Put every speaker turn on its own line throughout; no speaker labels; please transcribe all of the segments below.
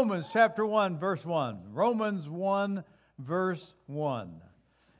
Romans chapter 1, verse 1. Romans 1, verse 1.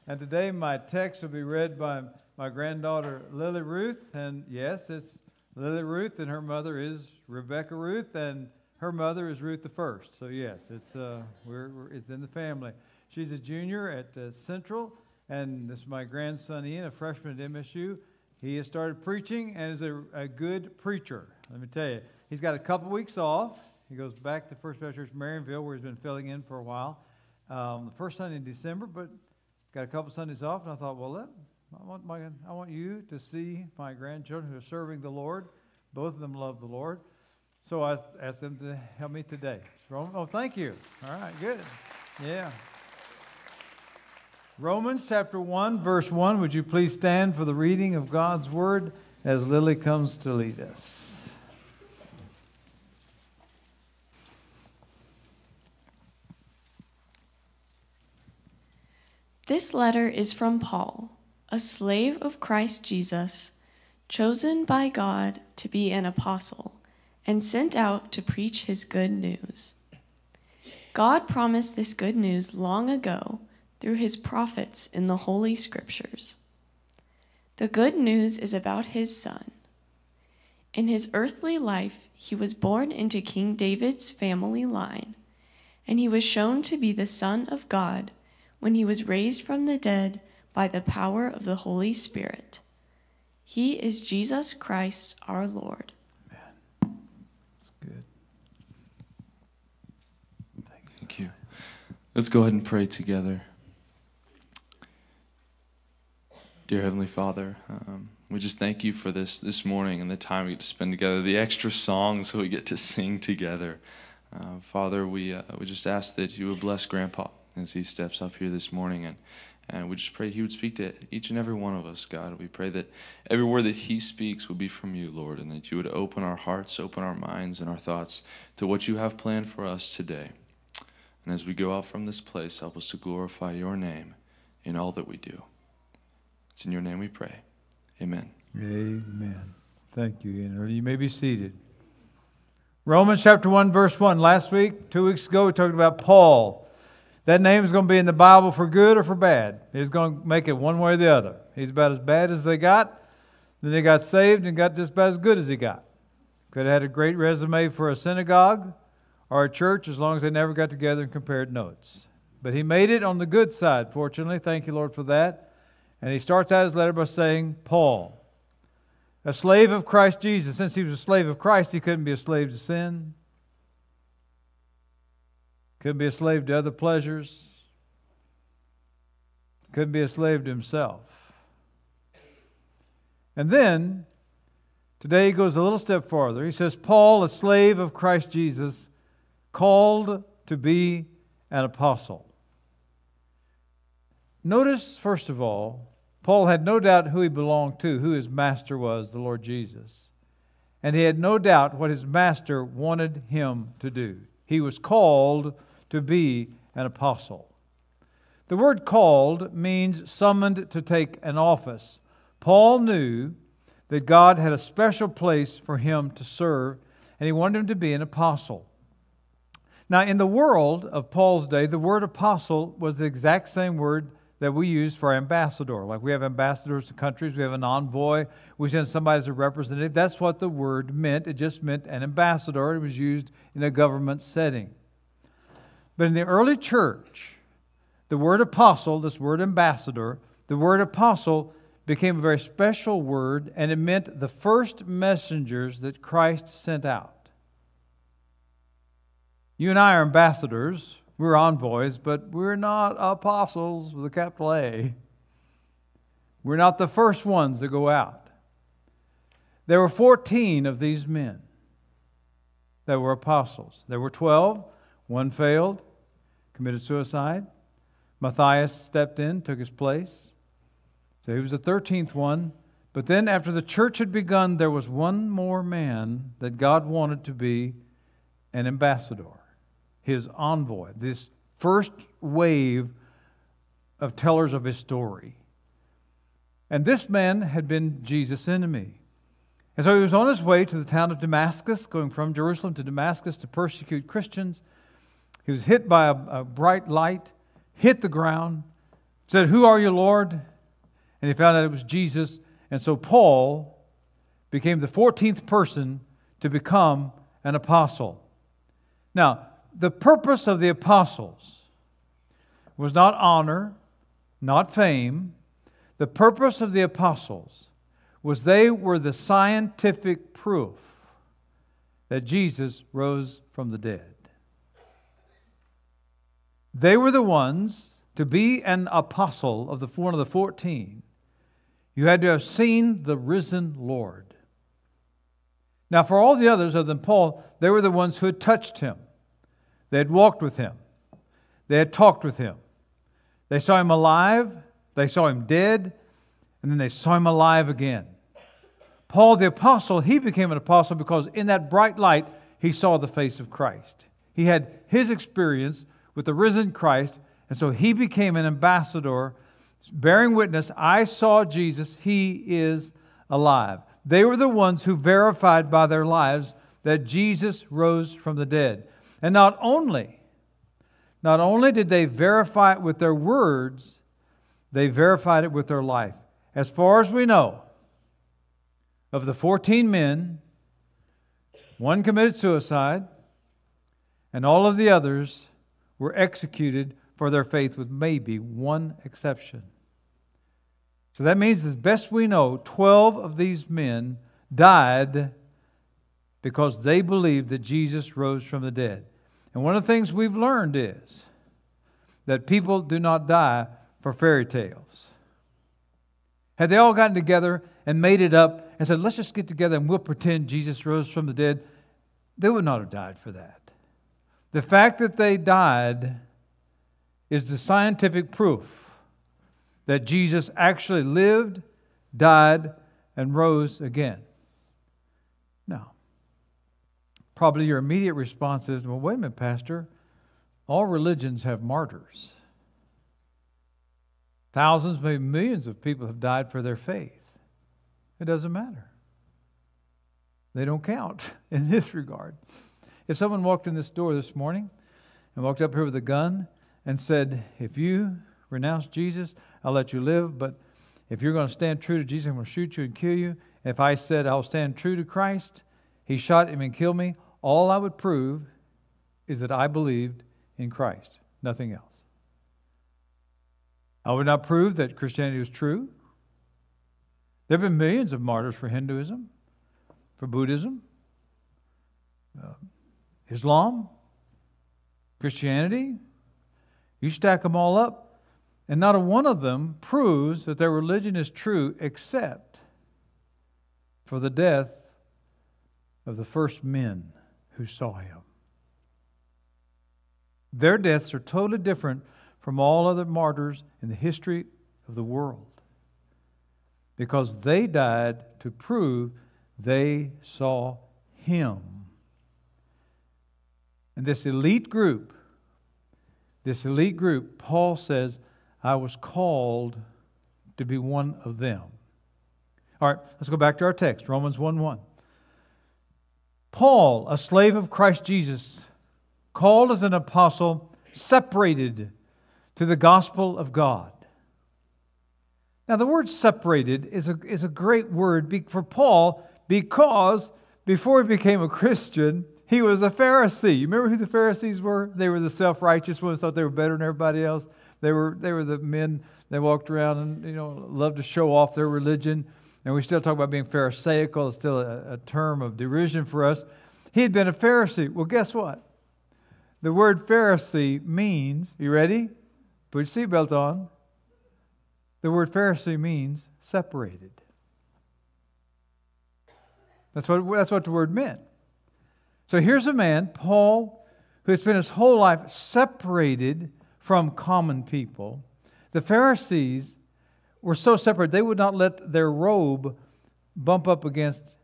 And today my text will be read by my granddaughter Lily Ruth. And yes, it's Lily Ruth, and her mother is Rebecca Ruth, and her mother is Ruth the First. So yes, it's uh, we're, we're, it's in the family. She's a junior at uh, Central, and this is my grandson Ian, a freshman at MSU. He has started preaching and is a, a good preacher. Let me tell you, he's got a couple weeks off. He goes back to First Baptist Church Marionville, where he's been filling in for a while. Um, the first Sunday in December, but got a couple Sundays off, and I thought, well, let, I want my, I want you to see my grandchildren who are serving the Lord. Both of them love the Lord, so I asked them to help me today. Oh, thank you. All right, good. Yeah. Romans chapter 1, verse 1. Would you please stand for the reading of God's word as Lily comes to lead us?
This letter is from Paul, a slave of Christ Jesus, chosen by God to be an apostle and sent out to preach his good news. God promised this good news long ago through his prophets in the Holy Scriptures. The good news is about his son. In his earthly life, he was born into King David's family line, and he was shown to be the Son of God when he was raised from the dead by the power of the Holy Spirit. He is Jesus Christ our Lord.
Amen. That's good.
Thank you. Thank you. Let's go ahead and pray together. Dear Heavenly Father, um, we just thank you for this this morning and the time we get to spend together, the extra songs we get to sing together. Uh, Father, we, uh, we just ask that you would bless Grandpa as he steps up here this morning. And, and we just pray he would speak to each and every one of us, God. We pray that every word that he speaks would be from you, Lord, and that you would open our hearts, open our minds and our thoughts to what you have planned for us today. And as we go out from this place, help us to glorify your name in all that we do. It's in your name we pray. Amen.
Amen. Thank you, Ian. You may be seated. Romans chapter 1, verse 1. Last week, two weeks ago, we talked about Paul that name is going to be in the Bible for good or for bad. He's going to make it one way or the other. He's about as bad as they got. Then they got saved and got just about as good as he got. Could have had a great resume for a synagogue or a church as long as they never got together and compared notes. But he made it on the good side, fortunately. Thank you, Lord, for that. And he starts out his letter by saying, Paul, a slave of Christ Jesus. Since he was a slave of Christ, he couldn't be a slave to sin. Couldn't be a slave to other pleasures. Couldn't be a slave to himself. And then, today he goes a little step farther. He says, Paul, a slave of Christ Jesus, called to be an apostle. Notice, first of all, Paul had no doubt who he belonged to, who his master was, the Lord Jesus. And he had no doubt what his master wanted him to do. He was called to be an apostle. The word called means summoned to take an office. Paul knew that God had a special place for him to serve, and he wanted him to be an apostle. Now, in the world of Paul's day, the word apostle was the exact same word that we use for ambassador. Like we have ambassadors to countries, we have an envoy, we send somebody as a representative. That's what the word meant. It just meant an ambassador. It was used in a government setting. But in the early church, the word apostle, this word ambassador, the word apostle became a very special word, and it meant the first messengers that Christ sent out. You and I are ambassadors, we're envoys, but we're not apostles with a capital A. We're not the first ones that go out. There were 14 of these men that were apostles. There were 12, one failed committed suicide. Matthias stepped in, took his place. So he was the 13th one. But then, after the church had begun, there was one more man that God wanted to be an ambassador, his envoy, this first wave of tellers of his story. And this man had been Jesus' enemy. And so he was on his way to the town of Damascus, going from Jerusalem to Damascus to persecute Christians. He was hit by a, a bright light, hit the ground, said, Who are you, Lord? And he found out it was Jesus. And so Paul became the 14th person to become an apostle. Now, the purpose of the apostles was not honor, not fame. The purpose of the apostles was they were the scientific proof that Jesus rose from the dead. They were the ones to be an apostle of the one of the 14. You had to have seen the risen Lord. Now, for all the others other than Paul, they were the ones who had touched him. They had walked with him. They had talked with him. They saw him alive. They saw him dead. And then they saw him alive again. Paul the apostle, he became an apostle because in that bright light, he saw the face of Christ. He had his experience with the risen Christ, and so he became an ambassador bearing witness I saw Jesus, he is alive. They were the ones who verified by their lives that Jesus rose from the dead. And not only, not only did they verify it with their words, they verified it with their life. As far as we know, of the 14 men, one committed suicide, and all of the others were executed for their faith, with maybe one exception. So that means, as best we know, 12 of these men died because they believed that Jesus rose from the dead. And one of the things we've learned is that people do not die for fairy tales. Had they all gotten together and made it up and said, let's just get together and we'll pretend Jesus rose from the dead, they would not have died for that. The fact that they died is the scientific proof that Jesus actually lived, died, and rose again. Now, probably your immediate response is well, wait a minute, Pastor. All religions have martyrs. Thousands, maybe millions of people have died for their faith. It doesn't matter. They don't count in this regard. If someone walked in this door this morning and walked up here with a gun and said, If you renounce Jesus, I'll let you live. But if you're going to stand true to Jesus, I'm going to shoot you and kill you. If I said I'll stand true to Christ, he shot him and killed me, all I would prove is that I believed in Christ, nothing else. I would not prove that Christianity was true. There have been millions of martyrs for Hinduism, for Buddhism, uh, Islam, Christianity. You stack them all up, and not a one of them proves that their religion is true except for the death of the first men who saw him. Their deaths are totally different from all other martyrs in the history of the world because they died to prove they saw him. And this elite group, this elite group, Paul says, I was called to be one of them. All right, let's go back to our text, Romans 1 1. Paul, a slave of Christ Jesus, called as an apostle, separated to the gospel of God. Now, the word separated is a, is a great word for Paul because before he became a Christian, he was a Pharisee. You remember who the Pharisees were? They were the self righteous ones, thought they were better than everybody else. They were, they were the men that walked around and, you know, loved to show off their religion. And we still talk about being Pharisaical. It's still a, a term of derision for us. He had been a Pharisee. Well, guess what? The word Pharisee means, you ready? Put your seatbelt on. The word Pharisee means separated. That's what, that's what the word meant. So here's a man, Paul, who has spent his whole life separated from common people. The Pharisees were so separate, they would not let their robe bump up against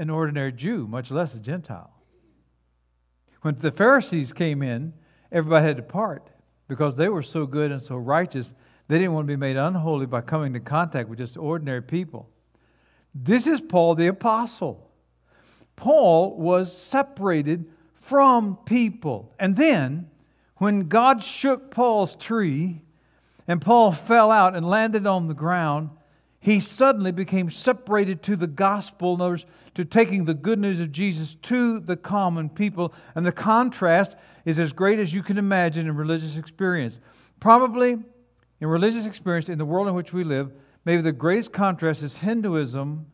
an ordinary Jew, much less a Gentile. When the Pharisees came in, everybody had to part because they were so good and so righteous, they didn't want to be made unholy by coming into contact with just ordinary people. This is Paul the Apostle. Paul was separated from people. And then, when God shook Paul's tree and Paul fell out and landed on the ground, he suddenly became separated to the gospel, in other words, to taking the good news of Jesus to the common people. And the contrast is as great as you can imagine in religious experience. Probably in religious experience in the world in which we live, maybe the greatest contrast is Hinduism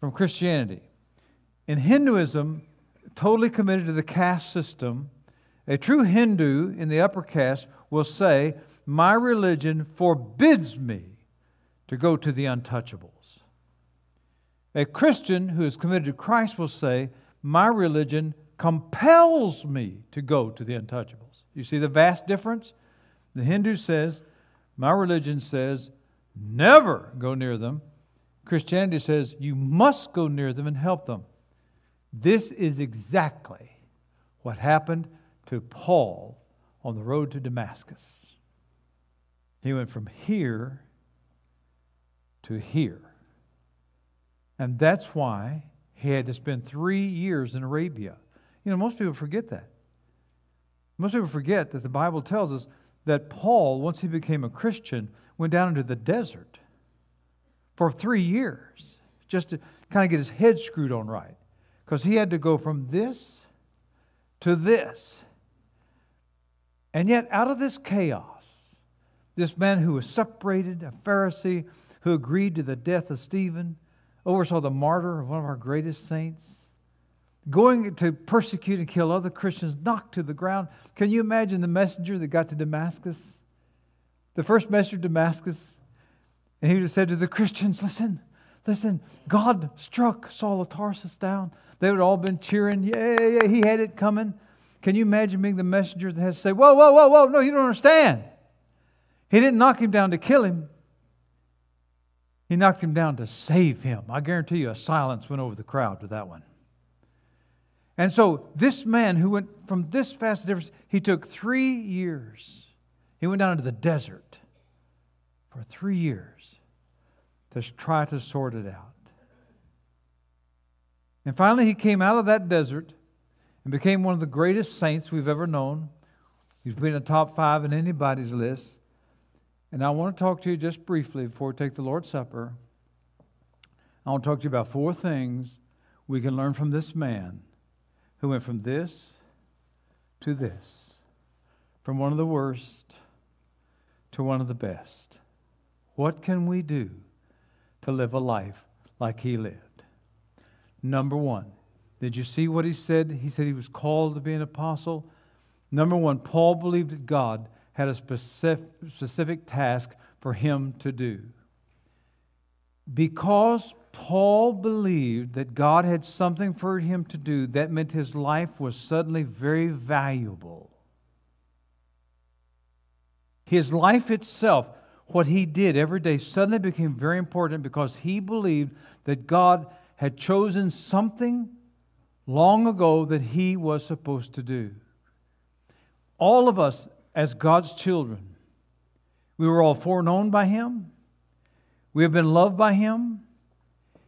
from Christianity. In Hinduism, totally committed to the caste system, a true Hindu in the upper caste will say, My religion forbids me to go to the untouchables. A Christian who is committed to Christ will say, My religion compels me to go to the untouchables. You see the vast difference? The Hindu says, My religion says, never go near them. Christianity says, you must go near them and help them. This is exactly what happened to Paul on the road to Damascus. He went from here to here. And that's why he had to spend three years in Arabia. You know, most people forget that. Most people forget that the Bible tells us that Paul, once he became a Christian, went down into the desert for three years just to kind of get his head screwed on right. Because he had to go from this to this. And yet, out of this chaos, this man who was separated, a Pharisee, who agreed to the death of Stephen, oversaw the martyr of one of our greatest saints, going to persecute and kill other Christians, knocked to the ground. Can you imagine the messenger that got to Damascus? The first messenger to Damascus, and he would have said to the Christians, Listen, listen, God struck Saul of Tarsus down. They would all been cheering, Yeah, yeah, he had it coming. Can you imagine being the messenger that has to say, Whoa, whoa, whoa, whoa, no, you don't understand. He didn't knock him down to kill him. He knocked him down to save him. I guarantee you a silence went over the crowd with that one. And so this man who went from this fast difference, he took three years. He went down into the desert for three years to try to sort it out. And finally, he came out of that desert and became one of the greatest saints we've ever known. He's been in the top five in anybody's list. And I want to talk to you just briefly before we take the Lord's Supper. I want to talk to you about four things we can learn from this man who went from this to this, from one of the worst to one of the best. What can we do to live a life like he lived? Number one, did you see what he said? He said he was called to be an apostle. Number one, Paul believed that God had a specific, specific task for him to do. Because Paul believed that God had something for him to do, that meant his life was suddenly very valuable. His life itself, what he did every day, suddenly became very important because he believed that God had chosen something long ago that he was supposed to do. All of us as God's children. We were all foreknown by Him. We have been loved by Him.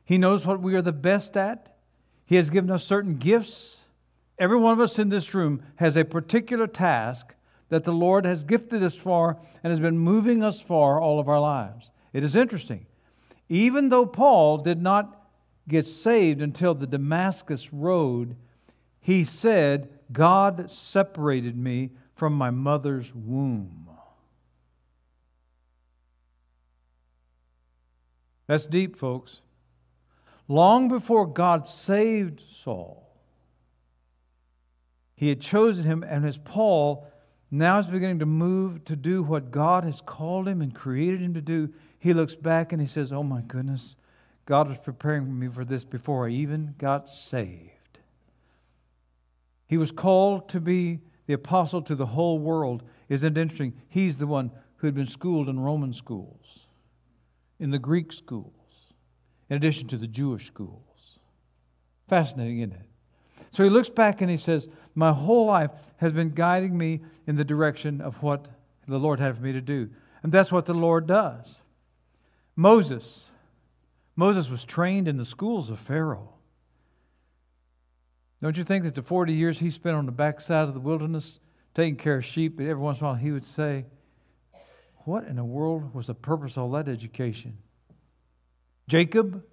He knows what we are the best at. He has given us certain gifts. Every one of us in this room has a particular task that the Lord has gifted us for and has been moving us for all of our lives. It is interesting. Even though Paul did not get saved until the Damascus road, he said, God separated me from my mother's womb. That's deep, folks. Long before God saved Saul, he had chosen him, and as Paul now is beginning to move to do what God has called him and created him to do, he looks back and he says, Oh my goodness, God was preparing me for this before I even got saved. He was called to be the apostle to the whole world. Isn't it interesting? He's the one who had been schooled in Roman schools, in the Greek schools, in addition to the Jewish schools. Fascinating, isn't it? So he looks back and he says, My whole life has been guiding me in the direction of what the Lord had for me to do. And that's what the Lord does. Moses. Moses was trained in the schools of Pharaoh. Don't you think that the 40 years he spent on the backside of the wilderness taking care of sheep, every once in a while he would say, What in the world was the purpose of all that education? Jacob?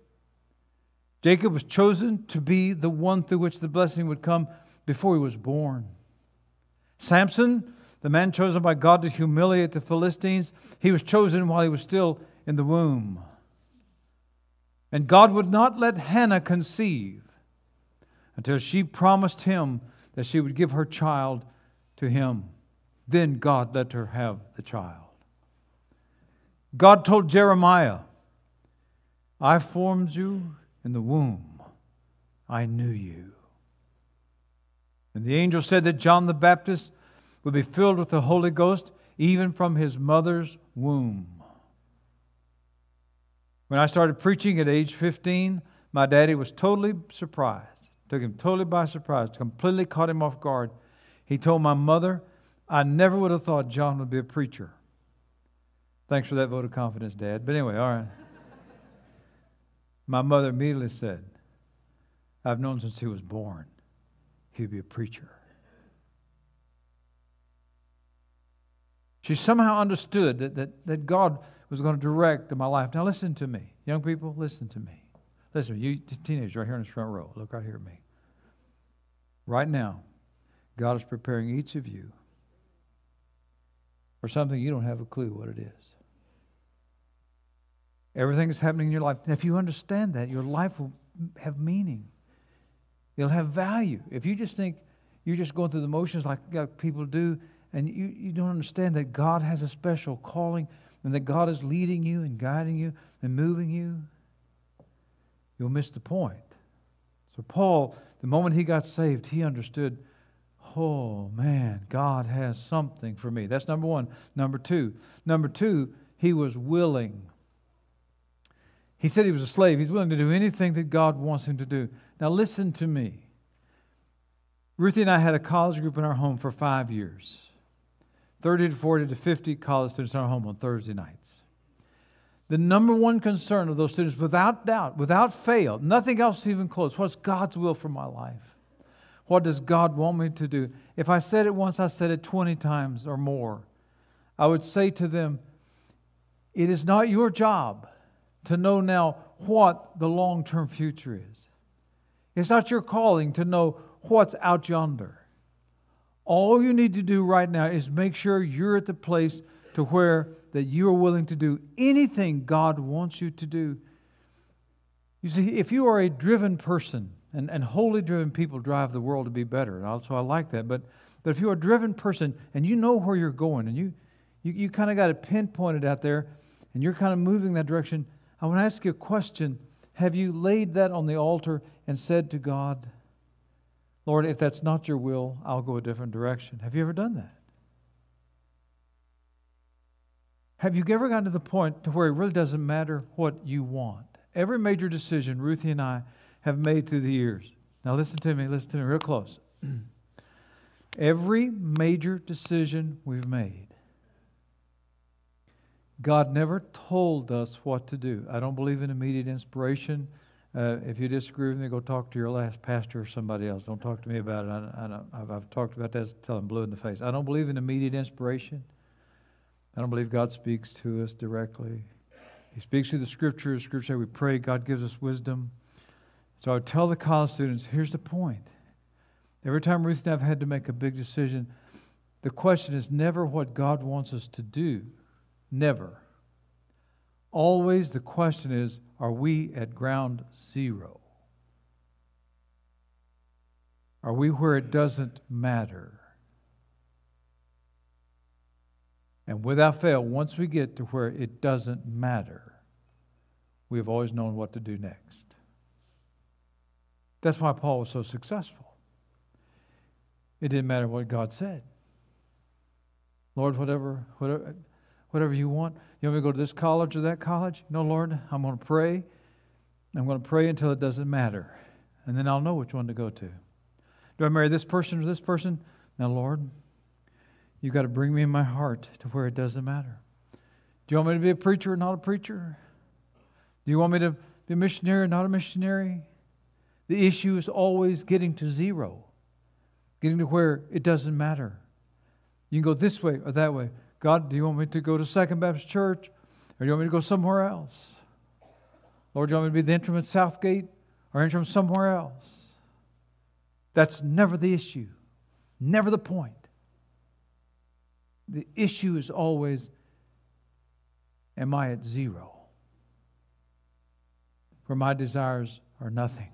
Jacob was chosen to be the one through which the blessing would come before he was born. Samson, the man chosen by God to humiliate the Philistines, he was chosen while he was still in the womb. And God would not let Hannah conceive until she promised him that she would give her child to him. Then God let her have the child. God told Jeremiah, I formed you in the womb, I knew you. And the angel said that John the Baptist would be filled with the Holy Ghost even from his mother's womb. When I started preaching at age 15, my daddy was totally surprised. Took him totally by surprise, completely caught him off guard. He told my mother, I never would have thought John would be a preacher. Thanks for that vote of confidence, Dad. But anyway, all right. My mother immediately said, I've known since he was born he'd be a preacher. She somehow understood that, that, that God was going to direct my life. Now, listen to me. Young people, listen to me. Listen, you teenagers right here in this front row, look right here at me. Right now, God is preparing each of you for something you don't have a clue what it is. Everything is happening in your life. And if you understand that, your life will have meaning. It'll have value. If you just think you're just going through the motions like people do, and you, you don't understand that God has a special calling and that God is leading you and guiding you and moving you, you'll miss the point. So, Paul, the moment he got saved, he understood, oh man, God has something for me. That's number one. Number two, number two, he was willing. He said he was a slave. He's willing to do anything that God wants him to do. Now, listen to me. Ruthie and I had a college group in our home for five years 30 to 40 to 50 college students in our home on Thursday nights. The number one concern of those students, without doubt, without fail, nothing else even close, what's God's will for my life? What does God want me to do? If I said it once, I said it 20 times or more. I would say to them, It is not your job to know now what the long term future is. It's not your calling to know what's out yonder. All you need to do right now is make sure you're at the place to where that you are willing to do anything God wants you to do. You see, if you are a driven person, and, and wholly driven people drive the world to be better, and also I like that, but, but if you're a driven person and you know where you're going and you, you, you kind of got it pinpointed out there and you're kind of moving that direction, I want to ask you a question. Have you laid that on the altar and said to God, Lord, if that's not your will, I'll go a different direction? Have you ever done that? Have you ever gotten to the point to where it really doesn't matter what you want? Every major decision Ruthie and I have made through the years. Now listen to me, listen to me real close. Every major decision we've made, God never told us what to do. I don't believe in immediate inspiration. Uh, if you disagree with me, go talk to your last pastor or somebody else. Don't talk to me about it. I, have talked about that until I'm blue in the face. I don't believe in immediate inspiration. I don't believe God speaks to us directly. He speaks through the scriptures. Scripture we pray, God gives us wisdom. So I would tell the college students, here's the point. Every time Ruth and I have had to make a big decision, the question is never what God wants us to do. Never. Always the question is, are we at ground zero? Are we where it doesn't matter? And without fail, once we get to where it doesn't matter, we have always known what to do next. That's why Paul was so successful. It didn't matter what God said. Lord, whatever, whatever, whatever you want. You want me to go to this college or that college? No, Lord, I'm going to pray. I'm going to pray until it doesn't matter. And then I'll know which one to go to. Do I marry this person or this person? Now, Lord, You've got to bring me in my heart to where it doesn't matter. Do you want me to be a preacher or not a preacher? Do you want me to be a missionary or not a missionary? The issue is always getting to zero, getting to where it doesn't matter. You can go this way or that way. God, do you want me to go to Second Baptist Church or do you want me to go somewhere else? Lord, do you want me to be the interim at Southgate or interim somewhere else? That's never the issue, never the point. The issue is always am I at zero? Where my desires are nothing.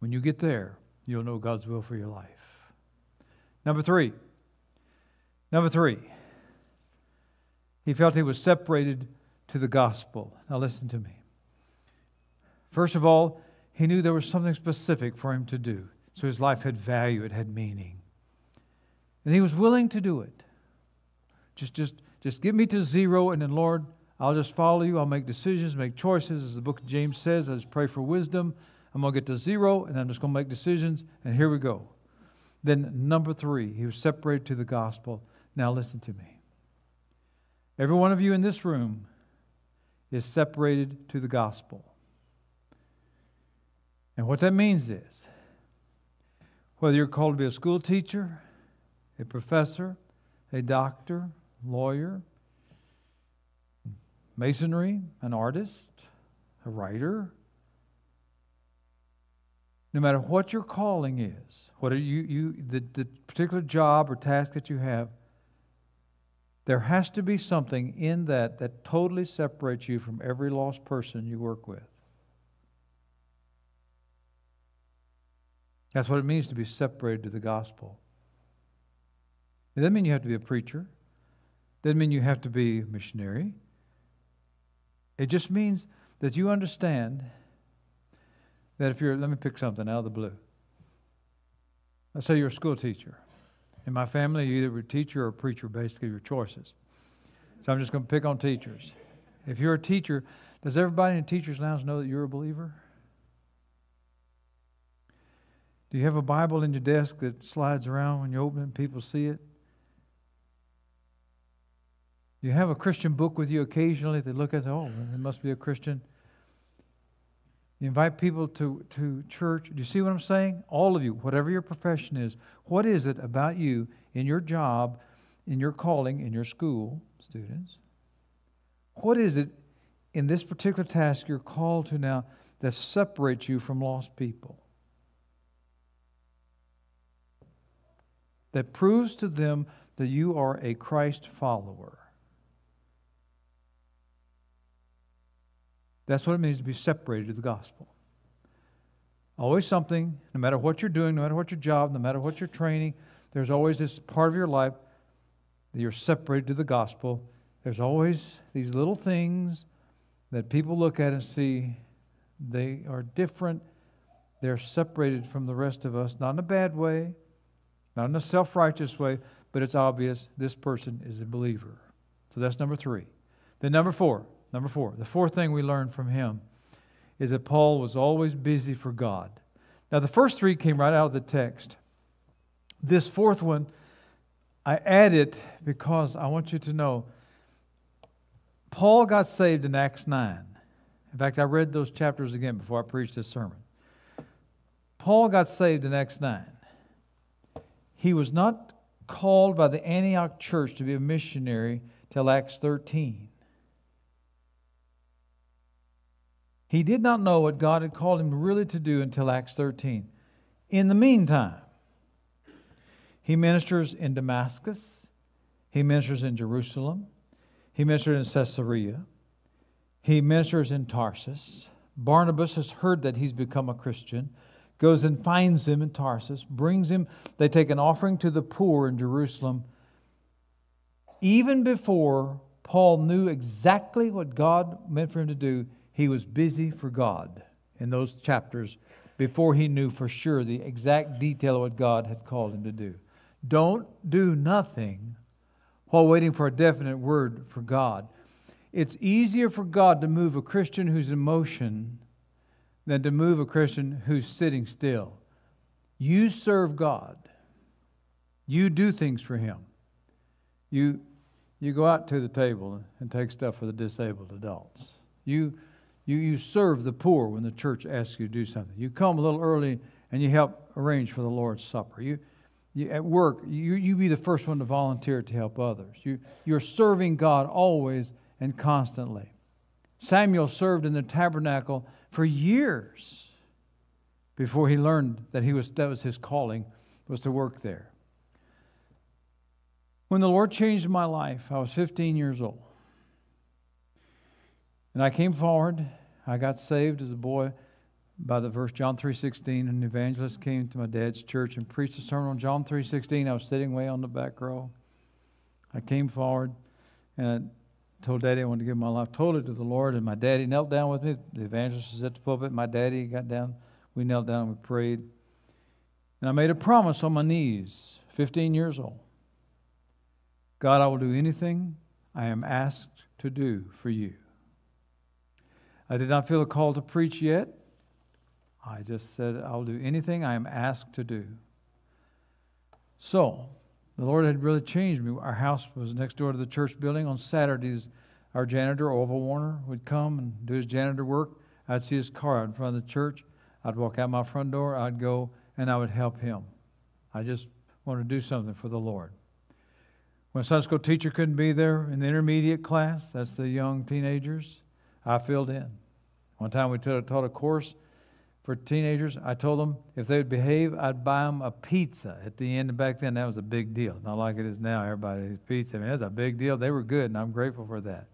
When you get there, you'll know God's will for your life. Number three. Number three. He felt he was separated to the gospel. Now, listen to me. First of all, he knew there was something specific for him to do. So his life had value, it had meaning. And he was willing to do it. Just, just, just get me to zero, and then, Lord, I'll just follow you. I'll make decisions, make choices. As the book of James says, I just pray for wisdom. I'm going to get to zero, and I'm just going to make decisions, and here we go. Then, number three, he was separated to the gospel. Now, listen to me. Every one of you in this room is separated to the gospel. And what that means is whether you're called to be a school teacher, a professor, a doctor, lawyer, masonry, an artist, a writer, no matter what your calling is, what you, you the, the particular job or task that you have, there has to be something in that that totally separates you from every lost person you work with. That's what it means to be separated to the gospel. It doesn't mean you have to be a preacher. It doesn't mean you have to be a missionary. It just means that you understand that if you're, let me pick something out of the blue. Let's say you're a school teacher. In my family, you're either a teacher or a preacher, basically, your choices. So I'm just going to pick on teachers. If you're a teacher, does everybody in teacher's lounge know that you're a believer? Do you have a Bible in your desk that slides around when you open it and people see it? You have a Christian book with you occasionally? They look at it, oh, it must be a Christian. You invite people to, to church. Do you see what I'm saying? All of you, whatever your profession is, what is it about you in your job, in your calling, in your school, students? What is it in this particular task you're called to now that separates you from lost people? That proves to them that you are a Christ follower. That's what it means to be separated to the gospel. Always something, no matter what you're doing, no matter what your job, no matter what your training, there's always this part of your life that you're separated to the gospel. There's always these little things that people look at and see they are different. They're separated from the rest of us, not in a bad way, not in a self righteous way, but it's obvious this person is a believer. So that's number three. Then, number four, Number four, the fourth thing we learn from him is that Paul was always busy for God. Now, the first three came right out of the text. This fourth one, I add it because I want you to know Paul got saved in Acts 9. In fact, I read those chapters again before I preached this sermon. Paul got saved in Acts 9. He was not called by the Antioch church to be a missionary till Acts 13. He did not know what God had called him really to do until Acts 13. In the meantime, he ministers in Damascus, he ministers in Jerusalem, he ministers in Caesarea, he ministers in Tarsus. Barnabas has heard that he's become a Christian, goes and finds him in Tarsus, brings him, they take an offering to the poor in Jerusalem. Even before Paul knew exactly what God meant for him to do, he was busy for God in those chapters before he knew for sure the exact detail of what God had called him to do. Don't do nothing while waiting for a definite word for God. It's easier for God to move a Christian who's in motion than to move a Christian who's sitting still. You serve God. You do things for Him. You, you go out to the table and take stuff for the disabled adults. You You, you serve the poor when the church asks you to do something. You come a little early and you help arrange for the Lord's Supper. You, you, at work, you, you be the first one to volunteer to help others. You, you're serving God always and constantly. Samuel served in the tabernacle for years before he learned that he was, that was his calling, was to work there. When the Lord changed my life, I was 15 years old. And I came forward. I got saved as a boy by the verse John 3:16 an evangelist came to my dad's church and preached a sermon on John 3:16 I was sitting way on the back row. I came forward and told daddy I wanted to give my life it to the Lord. And my daddy knelt down with me. The evangelist was at the pulpit. My daddy got down. We knelt down and we prayed. And I made a promise on my knees 15 years old. God I will do anything I am asked to do for you I did not feel a call to preach yet. I just said, I'll do anything I am asked to do. So, the Lord had really changed me. Our house was next door to the church building. On Saturdays, our janitor, Orville Warner, would come and do his janitor work. I'd see his car out in front of the church. I'd walk out my front door. I'd go and I would help him. I just wanted to do something for the Lord. When Sunday school teacher couldn't be there in the intermediate class, that's the young teenagers, I filled in. One time we taught a course for teenagers. I told them if they would behave, I'd buy them a pizza at the end. And back then, that was a big deal. Not like it is now. Everybody eats pizza. I mean, was a big deal. They were good, and I'm grateful for that.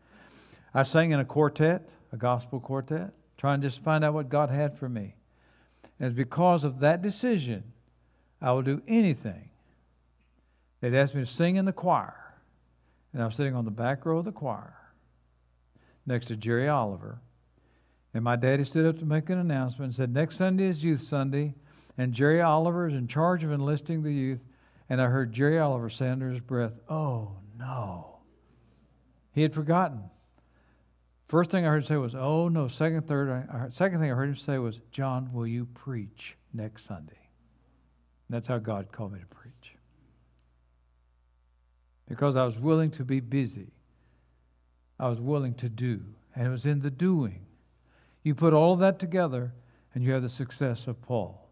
I sang in a quartet, a gospel quartet, trying to just find out what God had for me. And it's because of that decision, I will do anything. They'd asked me to sing in the choir, and I was sitting on the back row of the choir next to Jerry Oliver. And my daddy stood up to make an announcement and said, Next Sunday is Youth Sunday, and Jerry Oliver is in charge of enlisting the youth. And I heard Jerry Oliver say under his breath, Oh, no. He had forgotten. First thing I heard him say was, Oh, no. Second, third, I heard, second thing I heard him say was, John, will you preach next Sunday? And that's how God called me to preach. Because I was willing to be busy I was willing to do. And it was in the doing. You put all that together, and you have the success of Paul.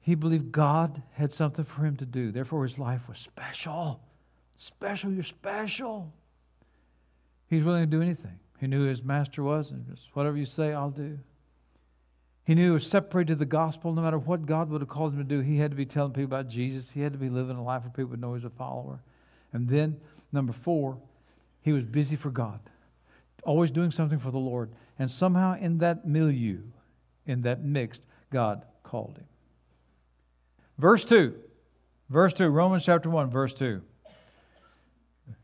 He believed God had something for him to do. Therefore, his life was special. Special, you're special. He's willing to do anything. He knew his master was, and just whatever you say, I'll do. He knew he was separated to the gospel. No matter what God would have called him to do, he had to be telling people about Jesus. He had to be living a life where people would know he was a follower. And then, number four, he was busy for God, always doing something for the Lord. And somehow in that milieu, in that mix, God called him. Verse 2. Verse 2, Romans chapter 1, verse 2.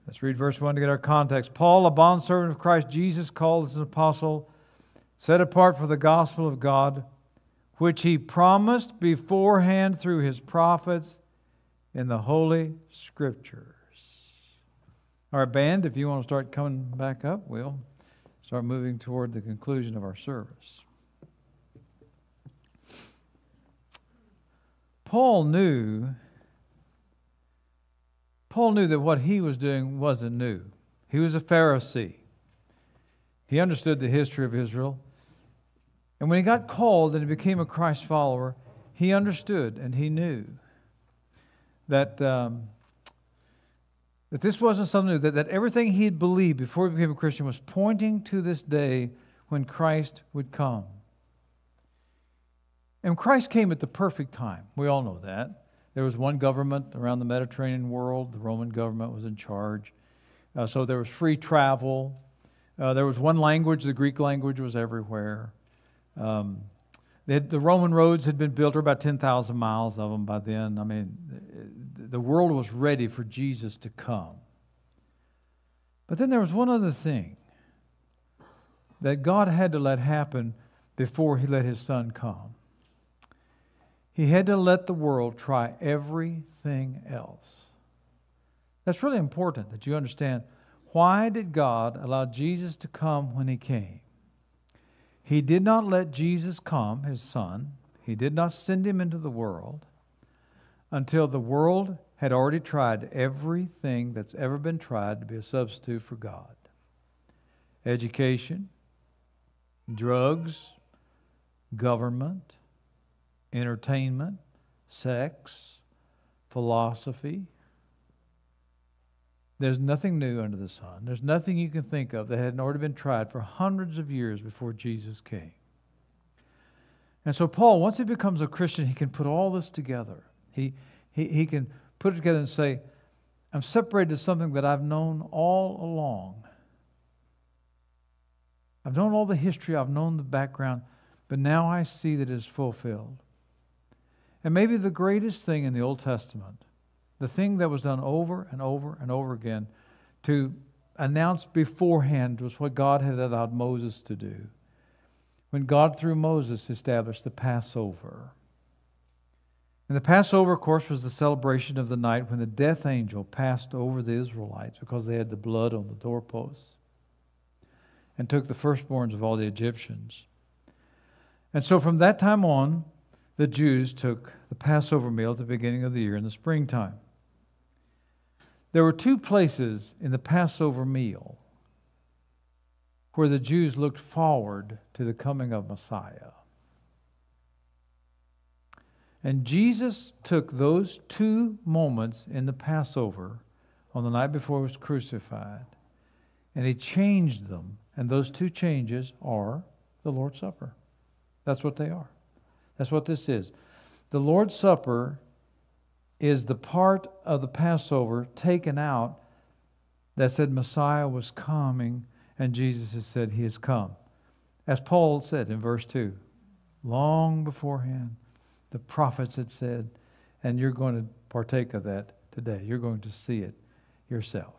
Let's read verse 1 to get our context. Paul, a bondservant of Christ Jesus, called as an apostle, set apart for the gospel of God, which he promised beforehand through his prophets in the Holy Scripture. Our band, if you want to start coming back up, we'll start moving toward the conclusion of our service. Paul knew Paul knew that what he was doing wasn't new. He was a Pharisee. He understood the history of Israel. And when he got called and he became a Christ follower, he understood and he knew that um, that this wasn't something new, that, that everything he had believed before he became a Christian was pointing to this day when Christ would come. And Christ came at the perfect time. We all know that. There was one government around the Mediterranean world, the Roman government was in charge. Uh, so there was free travel. Uh, there was one language, the Greek language was everywhere. Um, had, the Roman roads had been built, were about 10,000 miles of them by then. I mean, the world was ready for Jesus to come. But then there was one other thing that God had to let happen before He let His Son come. He had to let the world try everything else. That's really important that you understand why did God allow Jesus to come when He came? He did not let Jesus come, his son. He did not send him into the world until the world had already tried everything that's ever been tried to be a substitute for God education, drugs, government, entertainment, sex, philosophy. There's nothing new under the sun. There's nothing you can think of that hadn't already been tried for hundreds of years before Jesus came. And so, Paul, once he becomes a Christian, he can put all this together. He, he, he can put it together and say, I'm separated to something that I've known all along. I've known all the history, I've known the background, but now I see that it is fulfilled. And maybe the greatest thing in the Old Testament, the thing that was done over and over and over again to announce beforehand was what God had allowed Moses to do. When God, through Moses, established the Passover. And the Passover, of course, was the celebration of the night when the death angel passed over the Israelites because they had the blood on the doorposts and took the firstborns of all the Egyptians. And so from that time on, the Jews took the Passover meal at the beginning of the year in the springtime. There were two places in the Passover meal where the Jews looked forward to the coming of Messiah. And Jesus took those two moments in the Passover on the night before he was crucified, and he changed them. And those two changes are the Lord's Supper. That's what they are. That's what this is. The Lord's Supper is the part of the Passover taken out that said Messiah was coming, and Jesus has said he has come. As Paul said in verse 2, long beforehand, the prophets had said, and you're going to partake of that today. You're going to see it yourself.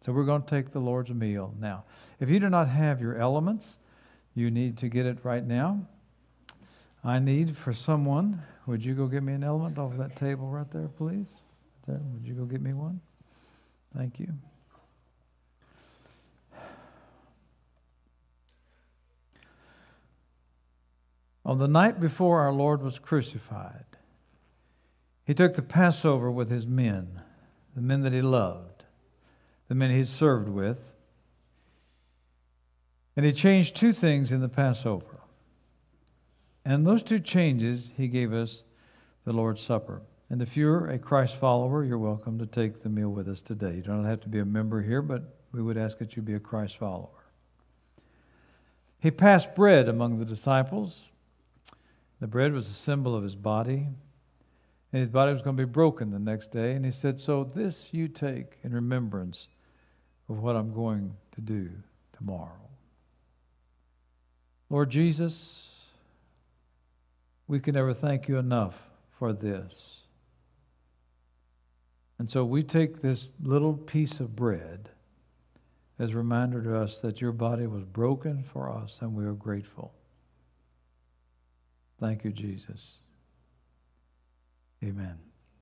So we're going to take the Lord's meal now. If you do not have your elements, you need to get it right now. I need for someone, would you go get me an element off of that table right there, please? There, would you go get me one? Thank you. On the night before our Lord was crucified, he took the Passover with his men, the men that he loved, the men he served with, and he changed two things in the Passover. And those two changes, he gave us the Lord's Supper. And if you're a Christ follower, you're welcome to take the meal with us today. You don't have to be a member here, but we would ask that you be a Christ follower. He passed bread among the disciples. The bread was a symbol of his body, and his body was going to be broken the next day. And he said, So this you take in remembrance of what I'm going to do tomorrow. Lord Jesus, we can never thank you enough for this. And so we take this little piece of bread as a reminder to us that your body was broken for us, and we are grateful. Thank you, Jesus. Amen.